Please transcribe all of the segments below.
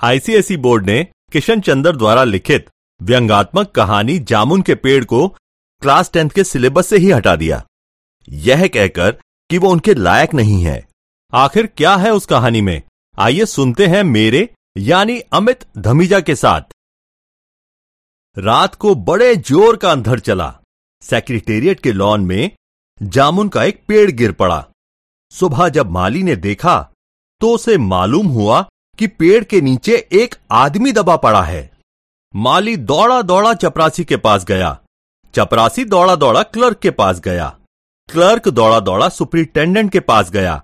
ICSE board ने किशन चंद्र द्वारा लिखित व्यंगात्मक कहानी जामुन के पेड़ को क्लास टेंथ के सिलेबस से ही हटा दिया। यह कहकर कि वो उनके लायक नहीं है। आखिर क्या है उस कहानी में? आइए सुनते हैं मेरे, यानी अमित धमीजा के साथ। रात को बड़े ज़ोर का अंधर चला। सेक्रेटेरिएट के लॉन में जामुन का एक पेड़ गिर पड़ा। सुबह जब माली ने देखा तो उसे मालूम हुआ कि पेड़ के नीचे एक आदमी दबा पड़ा है। माली दौड़ा दौड़ा चपरासी के पास गया। चपरासी दौड़ा दौड़ा क्लर्क के पास गया। क्लर्क दौड़ा दौड़ा सुपरिटेंडेंट के पास गया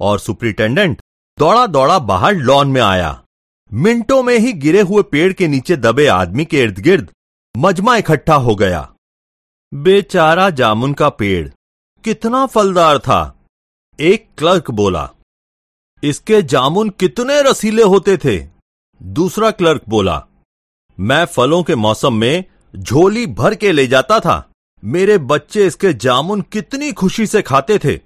और सुपरिटेंडेंट दौड़ा दौड़ा बाहर लॉन में आया। मिनटों में ही गिरे हुए पेड़ के नीचे दबे आदमी के इर्द गिर्द मजमा इकट्ठा हो गया। बेचारा जामुन का पेड़ कितना फलदार था, एक क्लर्क बोला। इसके जामुन कितने रसीले होते थे? दूसरा क्लर्क बोला, मैं फलों के मौसम में झोली भर के ले जाता था। मेरे बच्चे इसके जामुन कितनी खुशी से खाते थे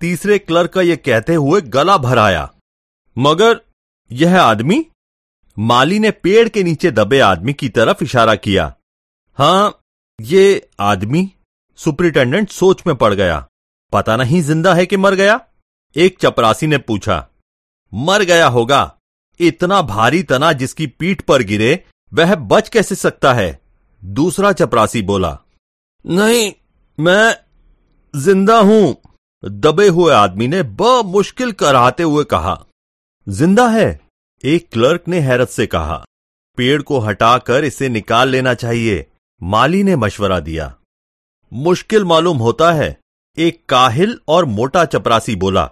तीसरे क्लर्क का यह कहते हुए गला भर आया, मगर यह आदमी माली ने पेड़ के नीचे दबे आदमी की तरफ़ इशारा किया, हाँ, ये आदमी सुपरिटेंडेंट सोच में पड़ गया। पता नहीं ज़िंदा है कि मर गया एक चपरासी ने पूछा मर गया होगा। इतना भारी तना जिसकी पीठ पर गिरे, वह बच कैसे सकता है? दूसरा चपरासी बोला, नहीं, मैं ज़िंदा हूँ। दबे हुए आदमी ने ब मुश्किल कराते हुए कहा, ज़िंदा है? एक क्लर्क ने हैरत से कहा, पेड़ को हटाकर इसे निकाल लेना चाहिए। माली ने मशवरा दिया, मुश्किल मालूम होता है। एक काहिल और मोटा चपरासी बोला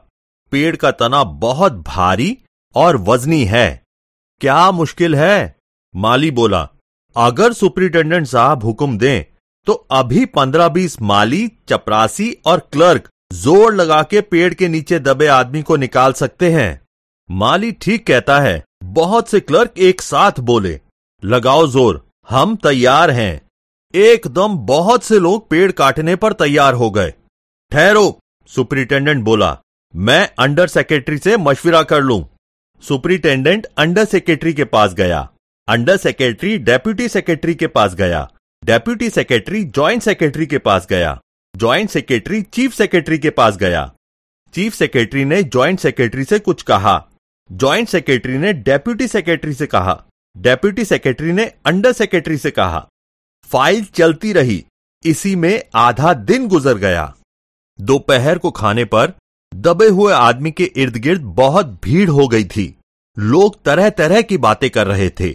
पेड़ का तना बहुत भारी और वजनी है। क्या मुश्किल है? माली बोला, अगर सुपरिटेंडेंट साहब हुक्म दें तो अभी पंद्रह बीस माली, चपरासी और क्लर्क ज़ोर लगा के पेड़ के नीचे दबे आदमी को निकाल सकते हैं। माली ठीक कहता है, बहुत से क्लर्क एक साथ बोले, लगाओ ज़ोर, हम तैयार हैं। एकदम बहुत से लोग पेड़ काटने पर तैयार हो गए। ठहरो, सुपरिटेंडेंट बोला मैं अंडर सेक्रेटरी से मशविरा कर लूँ। सुपरिटेंडेंट अंडर सेक्रेटरी के पास गया। अंडर सेक्रेटरी डेप्यूटी सेक्रेटरी के पास गया। डेप्यूटी सेक्रेटरी ज्वाइंट सेक्रेटरी के पास गया। ज्वाइंट सेक्रेटरी चीफ सेक्रेटरी के पास गया। चीफ सेक्रेटरी ने ज्वाइंट सेक्रेटरी से कुछ कहा। ज्वाइंट सेक्रेटरी ने डेप्यूटी सेक्रेटरी से कहा। डेप्यूटी सेक्रेटरी ने अंडर सेक्रेटरी से कहा। फ़ाइल चलती रही। इसी में आधा दिन गुजर गया। दोपहर को खाने पर दबे हुए आदमी के इर्द गिर्द बहुत भीड़ हो गई थी। लोग तरह तरह की बातें कर रहे थे।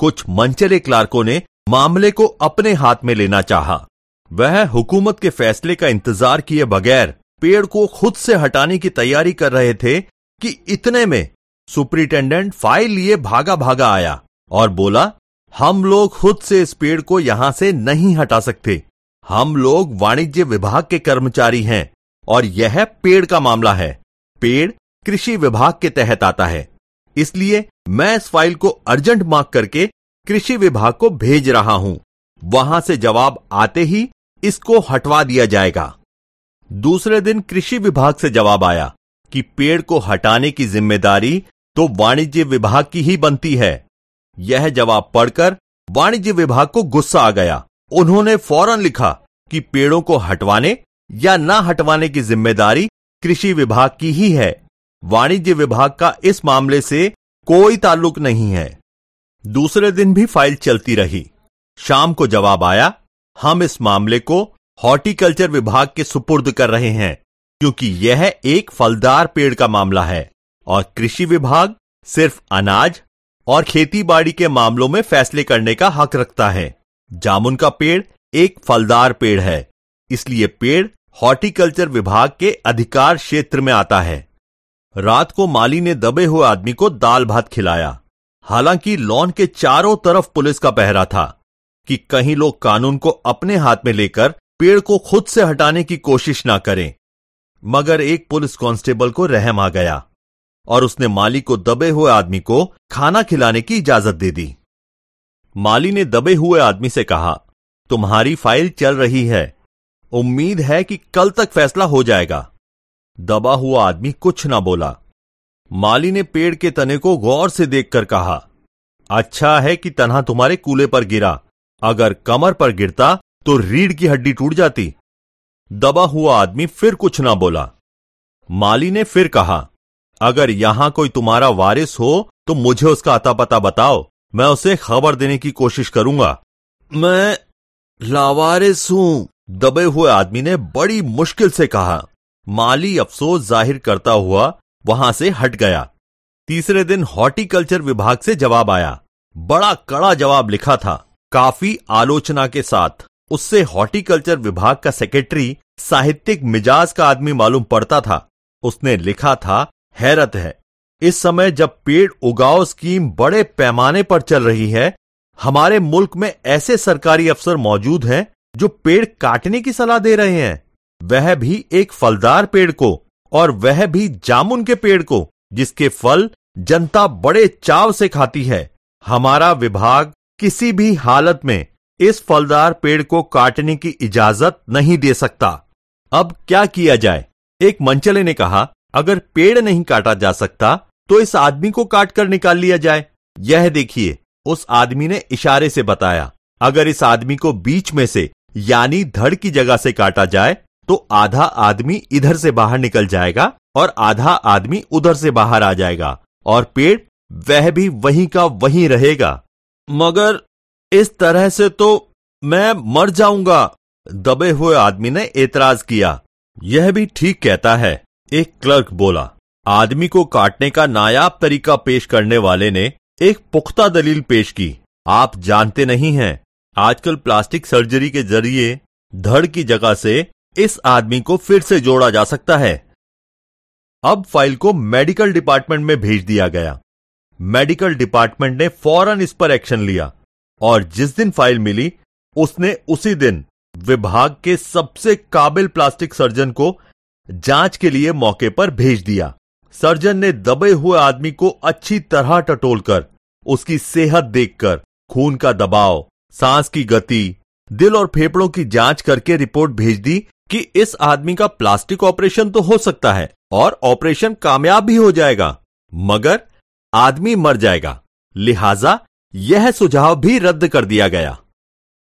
कुछ मंचले क्लार्कों ने मामले को अपने हाथ में लेना चाहा। वह हुकूमत के फैसले का इंतज़ार किए बगैर पेड़ को खुद से हटाने की तैयारी कर रहे थे कि इतने में सुपरिटेंडेंट फ़ाइल लिए भागा भागा आया और बोला, हम लोग खुद से इस पेड़ को यहाँ से नहीं हटा सकते। हम लोग वाणिज्य विभाग के कर्मचारी हैं। और यह पेड़ का मामला है। पेड़ कृषि विभाग के तहत आता है। इसलिए मैं इस फ़ाइल को अर्जेंट मार्क करके कृषि विभाग को भेज रहा हूँ। वहाँ से जवाब आते ही इसको हटवा दिया जाएगा। दूसरे दिन कृषि विभाग से जवाब आया कि पेड़ को हटाने की ज़िम्मेदारी तो वाणिज्य विभाग की ही बनती है। यह जवाब पढ़कर वाणिज्य विभाग को गुस्सा आ गया। उन्होंने फ़ौरन लिखा कि पेड़ों को हटवाने या न हटवाने की ज़िम्मेदारी कृषि विभाग की ही है। वाणिज्य विभाग का इस मामले से कोई ताल्लुक नहीं है। दूसरे दिन भी फ़ाइल चलती रही। शाम को जवाब आया, हम इस मामले को हॉर्टिकल्चर विभाग के सुपुर्द कर रहे हैं, क्योंकि यह एक फलदार पेड़ का मामला है और कृषि विभाग सिर्फ़ अनाज और खेती बाड़ी के मामलों में फैसले करने का हक रखता है। जामुन का पेड़ एक फलदार पेड़ है। इसलिए पेड़ हॉर्टिकल्चर विभाग के अधिकार क्षेत्र में आता है। रात को माली ने दबे हुए आदमी को दाल भात खिलाया। हालाँकि लॉन के चारों तरफ़ पुलिस का पहरा था कि कहीं लोग कानून को अपने हाथ में लेकर पेड़ को खुद से हटाने की कोशिश ना करें। मगर एक पुलिस कांस्टेबल को रहम आ गया और उसने माली को दबे हुए आदमी को खाना खिलाने की इजाज़त दे दी। माली ने दबे हुए आदमी से कहा, तुम्हारी फ़ाइल चल रही है। उम्मीद है कि कल तक फैसला हो जाएगा। दबा हुआ आदमी कुछ ना बोला। माली ने पेड़ के तने को गौर से देखकर कहा अच्छा है कि तनहा तुम्हारे कूले पर गिरा। अगर कमर पर गिरता तो रीढ़ की हड्डी टूट जाती। दबा हुआ आदमी फिर कुछ ना बोला। माली ने फिर कहा, अगर यहाँ कोई तुम्हारा वारिस हो तो मुझे उसका अता पता बताओ। मैं उसे खबर देने की कोशिश करूँगा। मैं लावारिस हूँ। दबे हुए आदमी ने बड़ी मुश्किल से कहा। माली अफसोस ज़ाहिर करता हुआ वहाँ से हट गया। तीसरे दिन हॉर्टिकल्चर विभाग से जवाब आया। बड़ा कड़ा जवाब लिखा था। काफ़ी आलोचना के साथ उससे हॉर्टिकल्चर विभाग का सेक्रेटरी, साहित्यिक मिजाज का आदमी मालूम पड़ता था। उसने लिखा था, हैरत है। इस समय जब पेड़ उगाओ स्कीम बड़े पैमाने पर चल रही है, हमारे मुल्क में ऐसे सरकारी अफसर मौजूद हैं जो पेड़ काटने की सलाह दे रहे हैं, वह भी एक फलदार पेड़ को और वह भी जामुन के पेड़ को, जिसके फल जनता बड़े चाव से खाती है। हमारा विभाग किसी भी हालत में इस फलदार पेड़ को काटने की इजाज़त नहीं दे सकता। अब क्या किया जाए? एक मंचले ने कहा, अगर पेड़ नहीं काटा जा सकता तो इस आदमी को काट कर निकाल लिया जाए। यह देखिए, उस आदमी ने इशारे से बताया, अगर इस आदमी को बीच में से यानी धड़ की जगह से काटा जाए तो आधा आदमी इधर से बाहर निकल जाएगा और आधा आदमी उधर से बाहर आ जाएगा, और पेड़ वह भी वहीं का वहीं रहेगा। मगर इस तरह से तो मैं मर जाऊँगा, दबे हुए आदमी ने एतराज़ किया। यह भी ठीक कहता है, एक क्लर्क बोला। आदमी को काटने का नायाब तरीका पेश करने वाले ने एक पुख्ता दलील पेश की। आप जानते नहीं हैं आजकल प्लास्टिक सर्जरी के ज़रिए धड़ की जगह से इस आदमी को फिर से जोड़ा जा सकता है। अब फ़ाइल को मेडिकल डिपार्टमेंट में भेज दिया गया। मेडिकल डिपार्टमेंट ने फ़ौरन इस पर एक्शन लिया और जिस दिन फ़ाइल मिली, उसने उसी दिन विभाग के सबसे काबिल प्लास्टिक सर्जन को जाँच के लिए मौके पर भेज दिया। सर्जन ने दबे हुए आदमी को अच्छी तरह टटोलकर, उसकी सेहत देखकर, खून का दबाव सांस की गति, दिल और फेफड़ों की जाँच करके रिपोर्ट भेज दी कि इस आदमी का प्लास्टिक ऑपरेशन तो हो सकता है और ऑपरेशन कामयाब भी हो जाएगा, मगर आदमी मर जाएगा। लिहाजा यह सुझाव भी रद्द कर दिया गया।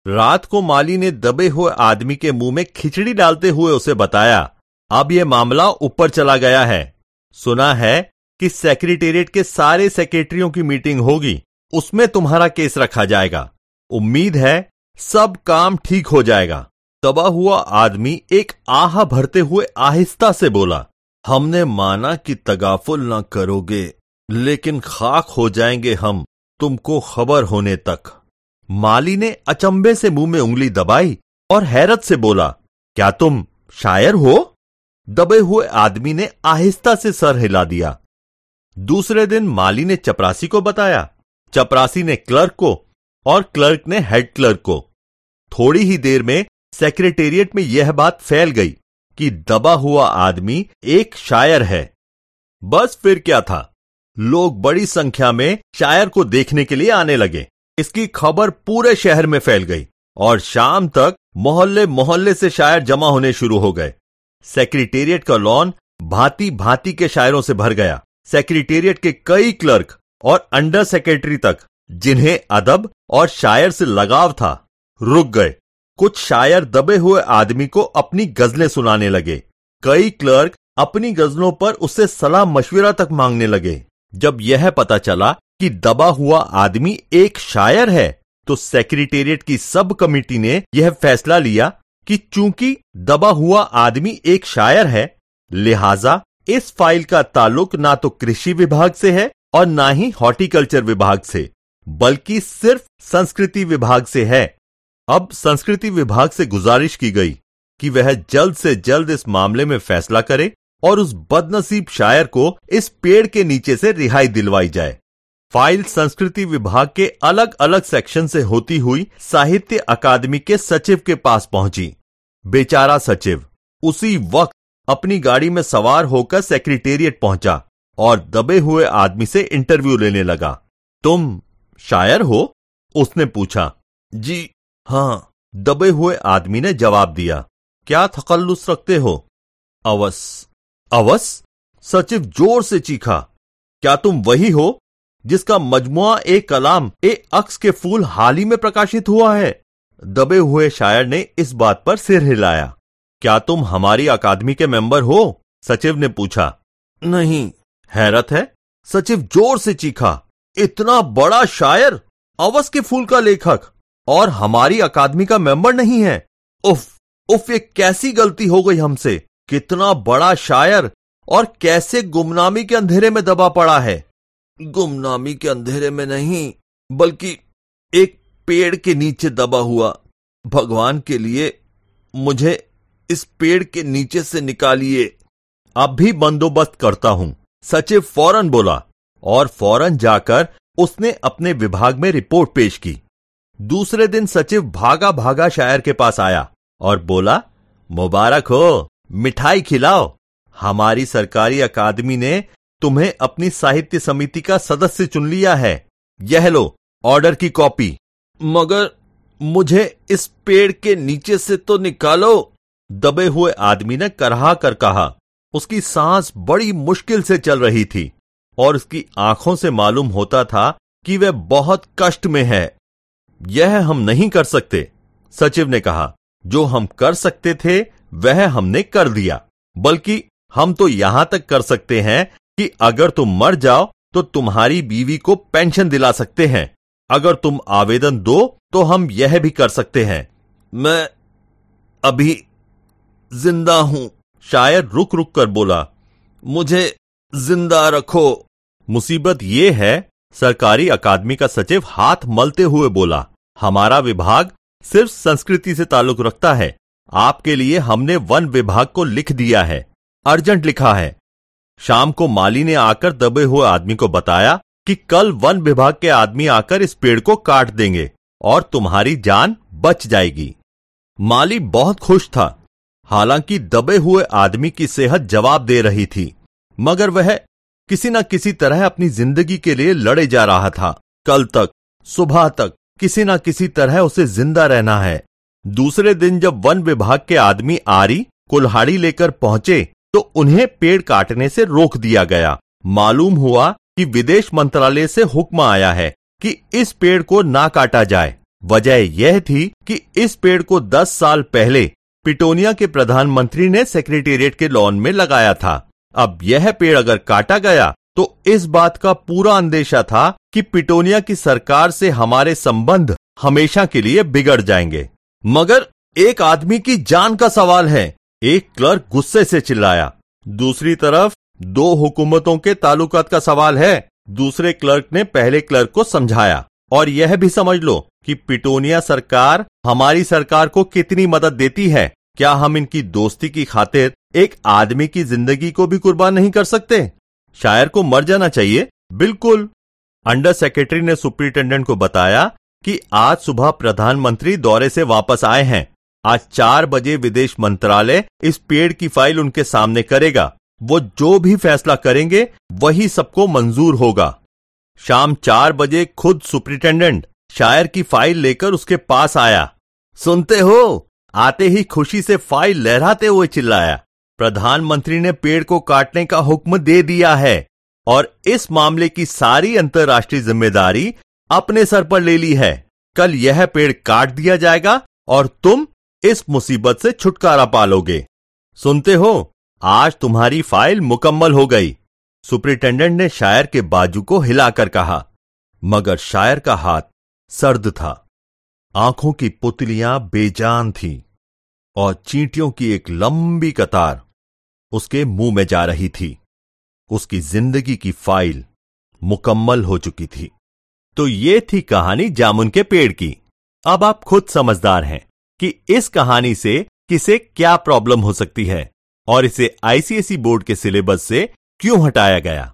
रात को माली ने दबे हुए आदमी के मुँह में खिचड़ी डालते हुए उसे बताया, अब यह मामला ऊपर चला गया है। सुना है कि सेक्रेटेरिएट के सारे सेक्रेटरियों की मीटिंग होगी, उसमें तुम्हारा केस रखा जाएगा। उम्मीद है सब काम ठीक हो जाएगा। दबा हुआ आदमी एक आह भरते हुए आहिस्ता से बोला, हमने माना कि तगाफुल न करोगे, लेकिन खाक हो जाएँगे हम तुमको खबर होने तक। माली ने अचंबे से मुँह में उंगली दबाई और हैरत से बोला, क्या तुम शायर हो? दबे हुए आदमी ने आहिस्ता से सर हिला दिया। दूसरे दिन माली ने चपरासी को बताया। चपरासी ने क्लर्क को और क्लर्क ने हेड क्लर्क को। थोड़ी ही देर में सेक्रेटेरिएट में यह बात फैल गई कि दबा हुआ आदमी एक शायर है। बस फिर क्या था? लोग बड़ी संख्या में शायर को देखने के लिए आने लगे। इसकी खबर पूरे शहर में फैल गई और शाम तक मोहल्ले मोहल्ले से शायर जमा होने शुरू हो गए। सेक्रेटेरिएट का लॉन भांति भांति के शायरों से भर गया। सेक्रेटेरिएट के कई क्लर्क और अंडर सेक्रेटरी तक जिन्हें अदब और शायर से लगाव था, रुक गए। कुछ शायर दबे हुए आदमी को अपनी गजलें सुनाने लगे। कई क्लर्क अपनी गजलों पर उससे सलाह मशविरा तक मांगने लगे। जब यह पता चला कि दबा हुआ आदमी एक शायर है तो सेक्रेटेरिएट की सब कमेटी ने यह फैसला लिया कि चूँकि दबा हुआ आदमी एक शायर है, लिहाजा इस फ़ाइल का ताल्लुक ना तो कृषि विभाग से है और ना ही हॉर्टिकल्चर विभाग से। बल्कि सिर्फ़ संस्कृति विभाग से है। अब संस्कृति विभाग से गुजारिश की गई कि वह जल्द से जल्द इस मामले में फैसला करे और उस बदनसीब शायर को इस पेड़ के नीचे से रिहाई दिलवाई जाए। फ़ाइल संस्कृति विभाग के अलग अलग सेक्शन से होती हुई साहित्य अकादमी के सचिव के पास पहुँची। बेचारा सचिव, उसी वक्त अपनी गाड़ी में सवार होकर सेक्रेटेरिएट पहुँचा और दबे हुए आदमी से इंटरव्यू लेने लगा। तुम शायर हो? उसने पूछा, जी, हाँ। दबे हुए आदमी ने जवाब दिया, क्या थकल्लुस रखते हो? अवस अवस? सचिव ज़ोर से चीखा, क्या तुम वही हो, जिसका मजमुआ ए कलाम, ए अक्स के फूल हाल ही में प्रकाशित हुआ है? दबे हुए शायर ने इस बात पर सिर हिलाया, क्या तुम हमारी अकादमी के मेंबर हो? सचिव ने पूछा, नहीं। हैरत है? सचिव ज़ोर से चीखा इतना बड़ा शायर? अवस के फूल का लेखक। और हमारी अकादमी का मेंबर नहीं है। उफ उफ, ये कैसी गलती हो गई हमसे? कितना बड़ा शायर! और कैसे गुमनामी के अंधेरे में दबा पड़ा है? गुमनामी के अंधेरे में नहीं, बल्कि एक पेड़ के नीचे दबा हुआ। भगवान के लिए मुझे इस पेड़ के नीचे से निकालिए। अब भी बंदोबस्त करता हूँ। सचिव फ़ौरन बोला और फ़ौरन जाकर उसने अपने विभाग में रिपोर्ट पेश की। दूसरे दिन सचिव भागा भागा शायर के पास आया और बोला, मुबारक हो, मिठाई खिलाओ। हमारी सरकारी अकादमी ने तुम्हें अपनी साहित्य समिति का सदस्य चुन लिया है। यह लो, ऑर्डर की कॉपी। मगर मुझे इस पेड़ के नीचे से तो निकालो दबे हुए आदमी ने करहा कर कहा। उसकी सांस बड़ी मुश्किल से चल रही थी। और उसकी आँखों से मालूम होता था कि वह बहुत कष्ट में है। यह हम नहीं कर सकते, सचिव ने कहा। जो हम कर सकते थे, वह हमने कर दिया। बल्कि हम तो यहाँ तक कर सकते हैं कि अगर तुम मर जाओ तो तुम्हारी बीवी को पेंशन दिला सकते हैं। अगर तुम आवेदन दो तो हम यह भी कर सकते हैं। मैं अभी ज़िंदा हूँ, शायद रुक रुक कर बोला। मुझे ज़िंदा रखो। मुसीबत यह है, सरकारी अकादमी का सचिव हाथ मलते हुए बोला, हमारा विभाग सिर्फ़ संस्कृति से ताल्लुक रखता है। आपके लिए हमने वन विभाग को लिख दिया है, अर्जेंट लिखा है। शाम को माली ने आकर दबे हुए आदमी को बताया कि कल वन विभाग के आदमी आकर इस पेड़ को काट देंगे और तुम्हारी जान बच जाएगी। माली बहुत खुश था, हालाँकि दबे हुए आदमी की सेहत जवाब दे रही थी, मगर वह किसी न किसी तरह अपनी ज़िंदगी के लिए लड़े जा रहा था। कल तक, सुबह तक, किसी न किसी तरह उसे ज़िंदा रहना है। दूसरे दिन जब वन विभाग के आदमी आरी, कुल्हाड़ी लेकर पहुँचे तो उन्हें पेड़ काटने से रोक दिया गया। मालूम हुआ कि विदेश मंत्रालय से हुक्म आया है कि इस पेड़ को ना काटा जाए। वजह यह थी कि इस पेड़ को दस साल पहले पिटोनिया के प्रधानमंत्री ने सेक्रेटेरिएट के लॉन में लगाया था। अब यह पेड़ अगर काटा गया तो इस बात का पूरा अंदेशा था कि पिटोनिया की सरकार से हमारे संबंध हमेशा के लिए बिगड़ जाएँगे। मगर एक आदमी की जान का सवाल है। एक क्लर्क गुस्से से चिल्लाया। दूसरी तरफ़, दो हुकूमतों के ताल्लुकात का सवाल है। दूसरे क्लर्क ने पहले क्लर्क को समझाया। और यह भी समझ लो कि पिटोनिया सरकार हमारी सरकार को कितनी मदद देती है। क्या हम इनकी दोस्ती की खातिर एक आदमी की ज़िंदगी को भी कुर्बान नहीं कर सकते। शायर को मर जाना चाहिए। बिल्कुल। अंडर सेक्रेटरी ने सुप्रिंटेंडेंट को बताया कि आज सुबह प्रधानमंत्री दौरे से वापस आए हैं। आज चार बजे विदेश मंत्रालय इस पेड़ की फ़ाइल उनके सामने करेगा। वो जो भी फैसला करेंगे, वही सबको मंजूर होगा। शाम चार बजे खुद सुप्रिंटेंडेंट शायर की फ़ाइल लेकर उसके पास आया। सुनते हो? आते ही खुशी से फ़ाइल लहराते हुए चिल्लाया। प्रधानमंत्री ने पेड़ को काटने का हुक्म दे दिया है और इस मामले की सारी अंतर्राष्ट्रीय ज़िम्मेदारी अपने सर पर ले ली है। कल यह पेड़ काट दिया जाएगा और तुम इस मुसीबत से छुटकारा पालोगे। सुनते हो, आज तुम्हारी फ़ाइल मुकम्मल हो गई। सुप्रिंटेंडेंट ने शायर के बाजू को हिलाकर कहा, मगर शायर का हाथ सर्द था। आँखों की पुतलियाँ बेजान थीं और चींटियों की एक लंबी कतार उसके मुँह में जा रही थी। उसकी ज़िंदगी की फ़ाइल मुकम्मल हो चुकी थी। तो ये थी कहानी जामुन के पेड़ की। अब आप खुद समझदार हैं कि इस कहानी से किसे क्या प्रॉब्लम हो सकती है और इसे आईसीएसई बोर्ड के सिलेबस से क्यों हटाया गया।